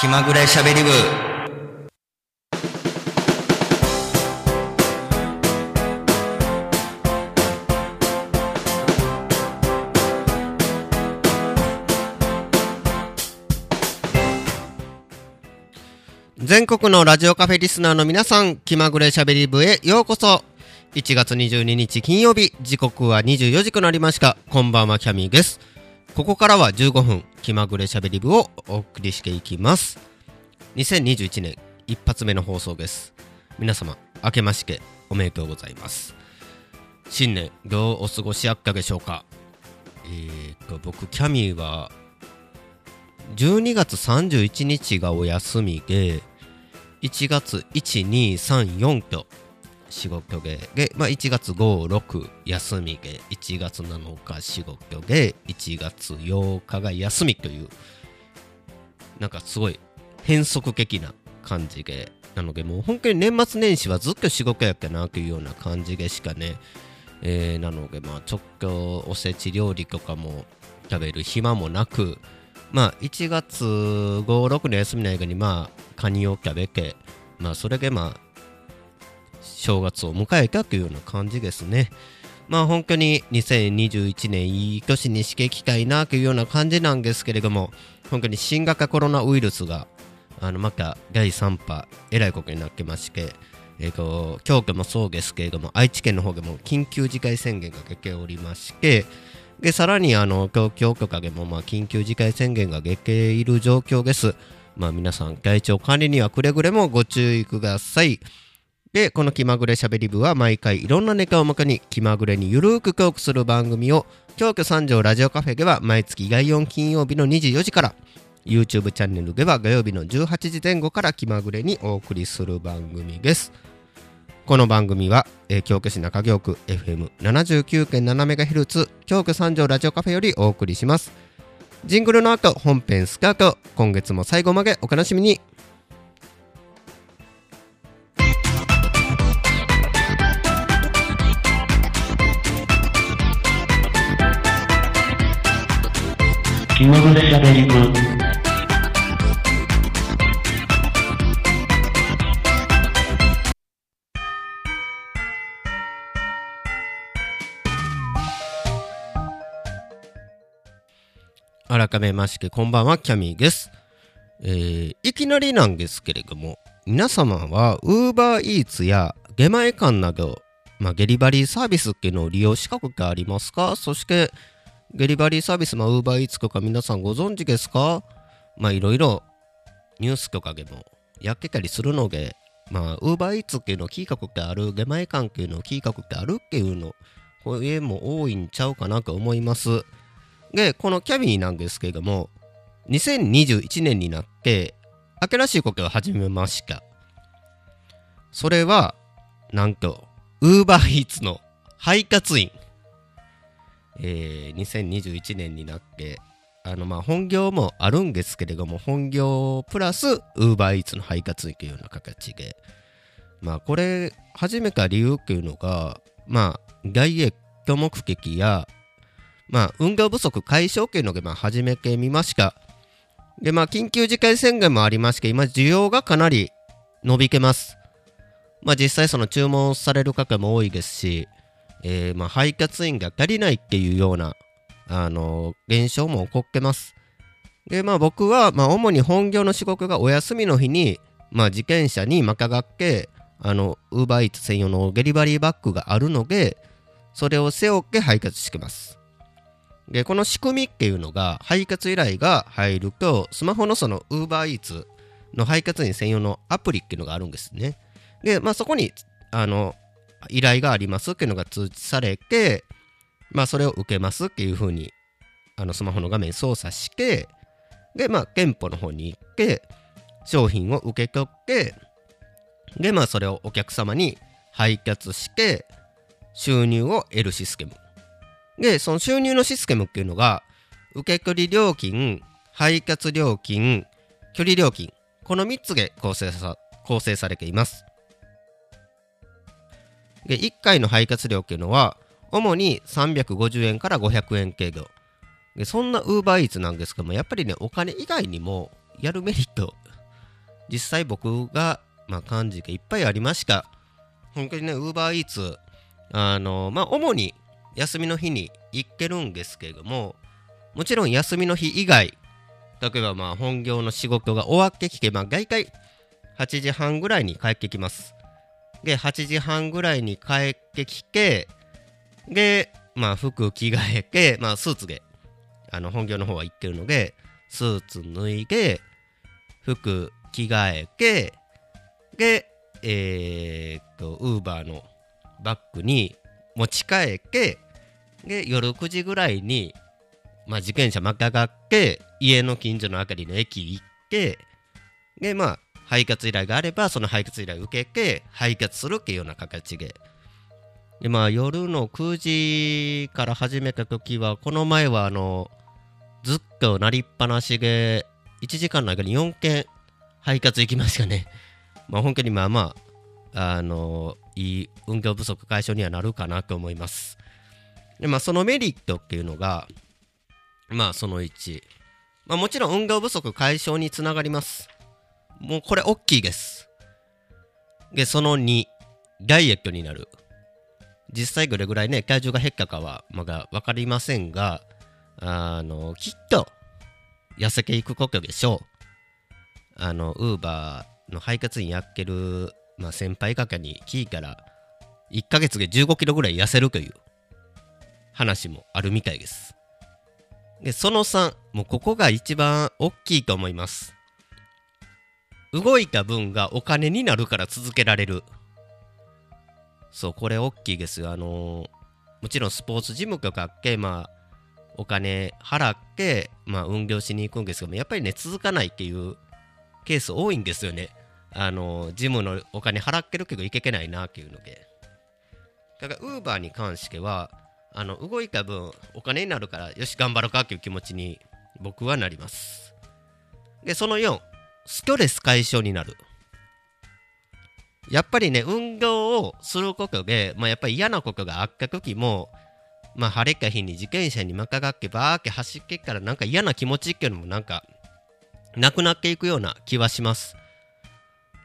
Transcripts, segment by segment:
気まぐれしゃべり部。全国のラジオカフェリスナーの皆さん気まぐれしゃべり部へようこそ。1月22日金曜日時刻は24時となりました。こんばんはキャミーです。ここからは15分気まぐれしゃべり部をお送りしていきます。2021年一発目の放送です。皆様明けましておめでとうございます。新年どうお過ごしあったでしょうか？えー、と僕キャミーは12月31日がお休みで1月1234と仕事でで、まあ、1月56休みで1月7日仕事で1月8日が休みというなんかすごい変則的な感じでなのでもう本当に年末年始はずっと仕事やっけなというような感じでしかね、えー、なのでまあちょっとおせち料理とかも食べる暇もなくまあ1月56の休みの間にまあカニを食べてまあそれでまあ正月を迎えたというような感じですね。まあ本当に2021年いい年にしていきたいなというような感じなんですけれども本当に新型コロナウイルスがあのまた第3波えらいことになってましてえーと、京都もそうですけれども愛知県の方でも緊急事態宣言が出ておりましてでさらにあの東京都でもまあ緊急事態宣言が出ている状況です。まあ、皆さん体調管理にはくれぐれもご注意ください。で、この気まぐれしゃべり部は毎回いろんなネタをもかに気まぐれにゆるーくトークする番組を京都三条ラジオカフェでは毎月第4金曜日の24時から YouTube チャンネルでは土曜日の18時前後から気まぐれにお送りする番組です。この番組は、えー、京都市中京区 FM79.7MHz 京都三条ラジオカフェよりお送りします。ジングルの後本編スタート今月も最後までお楽しみに気まぐれしゃべり部改めましてこんばんはキャミーです、えー、いきなりなんですけれども皆様は UberEats や出前館など、まあ、ゲリバリーサービスっていうのを利用資格ってありますか？そしてゲリバリーサービス、まあ、UberEats とか皆さんご存知ですか？まあいろいろニュースとかでもやってたりするのでまあ UberEats っていうのを聞いたことある出前館っていうのを聞いたことあるっていうのこれも多いんちゃうかなと思いますで、このキャビーなんですけれども、2021年になって、新しいことを始めました。それは、なんと、ウーバーイーツの配達員。えー、2021年になって、あの、まあ、本業もあるんですけれども、本業プラス、ウーバーイーツの配達員というような形で、まあ、これ、始めた理由っていうのが、まあ、外益目的や、まあ、運動不足解消っていうので、まあ、始めてみました。で、まあ、緊急事態宣言もありまして、今、需要がかなり伸びてます。まあ、実際その注文される方も多いですし、えー、まあ、配達員が足りないっていうような、あのー、現象も起こってます。で、まあ、僕は、まあ、主に本業の仕事がお休みの日に、まあ、自転車にまたがって、あの、ウーバーイーツ専用のデリバリーバッグがあるので、それを背負って配達してます。で、この仕組みっていうのが、配達依頼が入ると、スマホのその UberEats の配達員専用のアプリっていうのがあるんですね。で、まあそこに、あの、依頼がありますっていうのが通知されて、まあそれを受けますっていうふうに、あのスマホの画面操作して、で、まあ店舗の方に行って、商品を受け取って、で、まあそれをお客様に配達して、収入を得るシステムで、その収入のシステムっていうのが、受け取り料金、配達料金、距離料金、この3つで構成さ構成されています。で、1回の配達料っていうのは、主に350円から500円程度。で、そんな UberEats なんですけども、やっぱりね、お金以外にもやるメリット。実際僕が、まあ、感じがいっぱいありました。本当にねウーバーイーツあのまあ主に休みの日に行けるんですけれどももちろん休みの日以外例えばまあ本業の仕事が終わってきてまあ大体8時半ぐらいに帰ってきます。で8時半ぐらいに帰ってきてでまあ服着替えてまあスーツであの本業の方は行ってるのでスーツ脱いで服着替えてでえー、っとウーバーのバッグに持ち帰ってで夜9時ぐらいに、まあ、自転車またがって家の近所のあたりの駅行ってでまあ配達依頼があればその配達依頼を受けて配達するっていうような形で。でまあ夜の9時から始めた時はこの前はあのずっとなりっぱなしで1時間の間に4件配達行きましたね。まあ本当にまあまああのいい運動不足解消にはなるかなと思います。でまあそのメリットっていうのがまあその1まあもちろん運動不足解消につながります。もうこれ大きいです。でその2ダイエットになる。実際どれぐらいね体重が減ったかはまだ分かりませんがあのきっと痩せていくことでしょう。あのウーバーの配達員やってる、まあ、先輩方に聞いたら1ヶ月で15キロぐらい痩せるという話もあるみたいです。でその3もうここが一番大きいと思います。動いた分がお金になるから続けられる。そうこれ大きいですよ。あのーもちろんスポーツジムとかってまあお金払って、まあ、運動しに行くんですけどもやっぱりね続かないっていうケース多いんですよね。あのージムのお金払ってるけど行けてないなっていうので。だからウーバーに関してはあの動いた分お金になるからよし頑張ろうかっていう気持ちに僕はなります。でその4ストレス解消になる。やっぱりね運動をすることで、まあ、やっぱり嫌なことがあった時もまあ晴れた日に自転車にまかがってバーって走ってからなんか嫌な気持ちっていうのもなんかなくなっていくような気はします。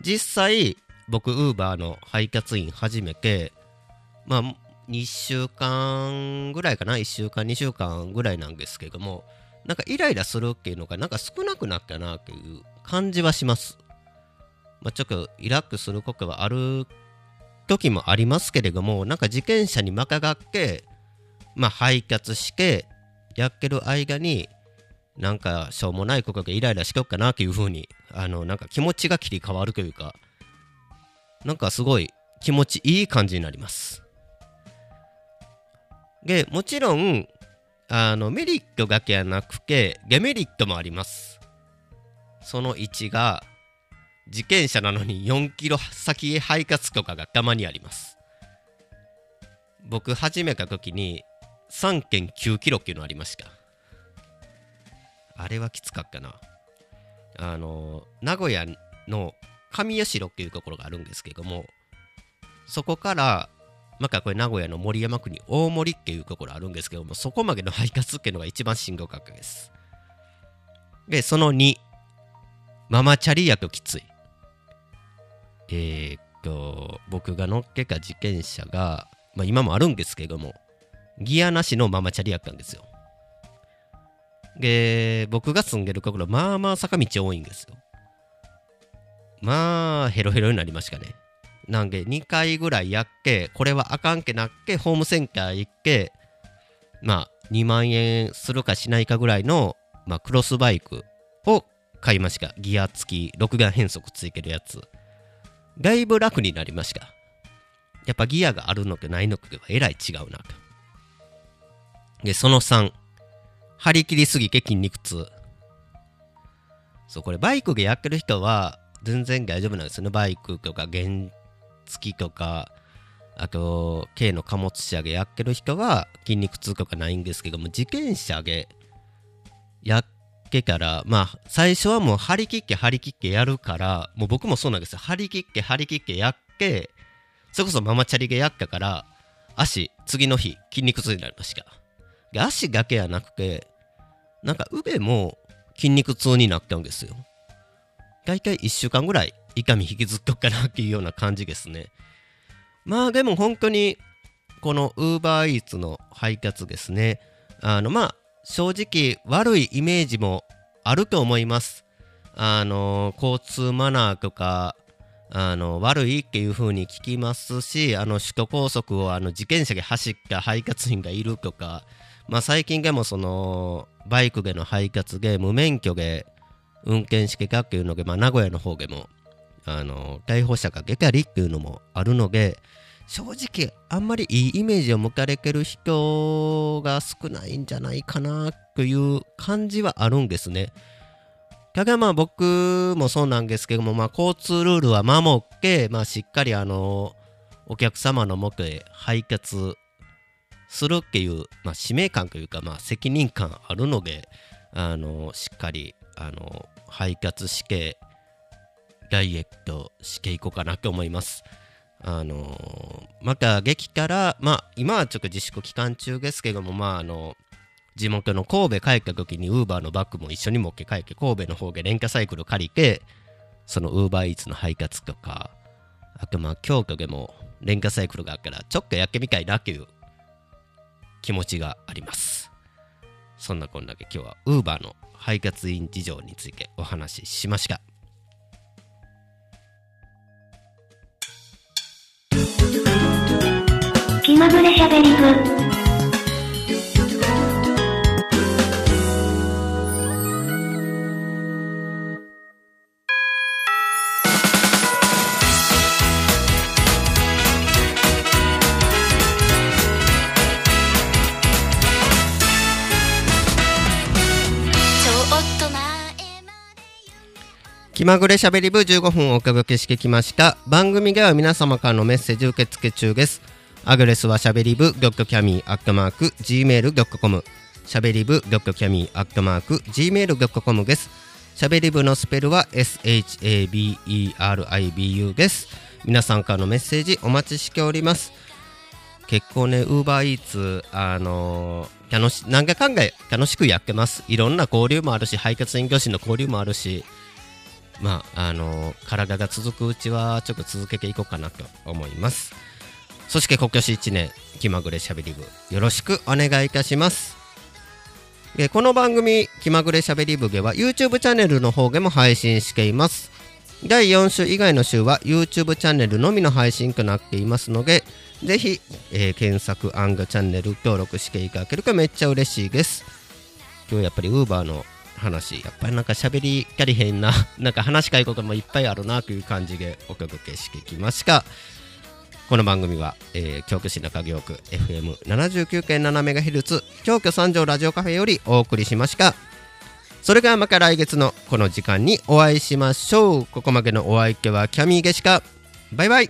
実際僕ウーバーの配達員始めてまあ2週間ぐらいかな？1週間2週間ぐらいなんですけどもなんかイライラするっていうのがなんか少なくなったなっていう感じはします。まあ、ちょっとリラックすることはある時もありますけれどもなんか自転車にまかがってまあ配達してやってる間になんかしょうもないことがイライラしよっかなっていう風にあのなんか気持ちが切り替わるというかなんかすごい気持ちいい感じになります。でもちろんあのメリットだけはなくてデメリットもあります。その1が自転車なのに4キロ先へ配達とかがたまにあります。僕始めた時に3.9キロっていうのありました。あれはきつかったな。あの名古屋の上吉野っていうところがあるんですけどもそこからまたこれ名古屋の森山区に大森っていうところあるんですけどもそこまでの配達っていうのが一番しんどかったです。でその2ママチャリやときつい。えーっと僕が乗っけた自転車が、まあ、今もあるんですけどもギアなしのママチャリやったんですよ。で僕が住んでるところまあまあ坂道多いんですよ。まあヘロヘロになりましたね。なんで2回ぐらいやってこれはあかんけなってホームセンター行ってまあ2万円するかしないかぐらいの、まあ、クロスバイクを買いました。ギア付き6眼変速ついてるやつ。だいぶ楽になりました。やっぱギアがあるのとないのとではえらい違うなと。でその3張り切りすぎて筋肉痛。そうこれバイクでやってる人は全然大丈夫なんですよね。バイクとか原付とかあと軽の貨物車でやってる人は筋肉痛とかないんですけども自転車でやってからまあ最初はもう張り切って張り切ってやるからもう僕もそうなんですよ。張り切って張り切ってやってそれこそママチャリでやったから足次の日筋肉痛になりました。で足だけやなくてなんか腕も筋肉痛になったんですよ。大体1週間ぐらい痛み引きずっとくかなっていうような感じですね。まあでも本当にこの UberEats の配達ですね。あのまあ正直悪いイメージもあると思います。あの交通マナーとかあの悪いっていう風に聞きますしあの首都高速をあの自転車で走った配達員がいるとか、まあ、最近でもそのバイクでの配達で無免許で運転してたっていうので、まあ、名古屋の方でもあの逮捕者が出たりっていうのもあるので正直あんまりいいイメージを向かれてる人が少ないんじゃないかなという感じはあるんですね。ただまあ僕もそうなんですけども、まあ、交通ルールは守って、まあ、しっかりあのお客様のもとへ配達するっていう、まあ、使命感というか、まあ、責任感あるのであのしっかりあの配達してダイエットしていこうかなと思います。あのまた劇から、まあ、今はちょっと自粛期間中ですけども、まあ、あの地元の神戸帰った時にウーバーのバッグも一緒に持って帰って神戸の方でレンタサイクル借りてそのウーバーイーツの配達とかあとまあ京都でもレンタサイクルがあるからちょっとやってみたいなっていう気持ちがあります。そんなこんなで今日はウーバーの配達員事情についてお話ししました。まぐれしゃべり部。気まぐれしゃべり部15分お届けしてきました。番組では皆様からのメッセージ受付中です。アドレスはしゃべり部ギョッキョキャミーアットマーク Gmail.com しゃべり部ギョッキョキャミーアットマーク Gmail.com です。しゃべり部のスペルは SHABERIBU です。皆さんからのメッセージお待ちしております。結構ね、ウーバーイーツ、あのー、楽し、なんか考え、楽しくやってます。いろんな交流もあるし、配達員業者の交流もあるし、まあ、あの体が続くうちはちょっと続けていこうかなと思います。そして今年1年気まぐれしゃべり部よろしくお願いいたします。でこの番組気まぐれしゃべり部では YouTube チャンネルの方でも配信しています。第4週以外の週は YouTube チャンネルのみの配信となっていますのでぜひ、えー、検索アンガチャンネル登録していただけるとめっちゃ嬉しいです。今日やっぱり Uber の話やっぱりなんか喋り足りへんななんか話したいこともいっぱいあるなという感じでお届けしてきました。この番組は、えー、京都市中京区 FM79.7 メガヘルツ京都三条ラジオカフェよりお送りしました。それではまた来月のこの時間にお会いしましょう。ここまでのお相手はキャミーゲシカ。バイバイ。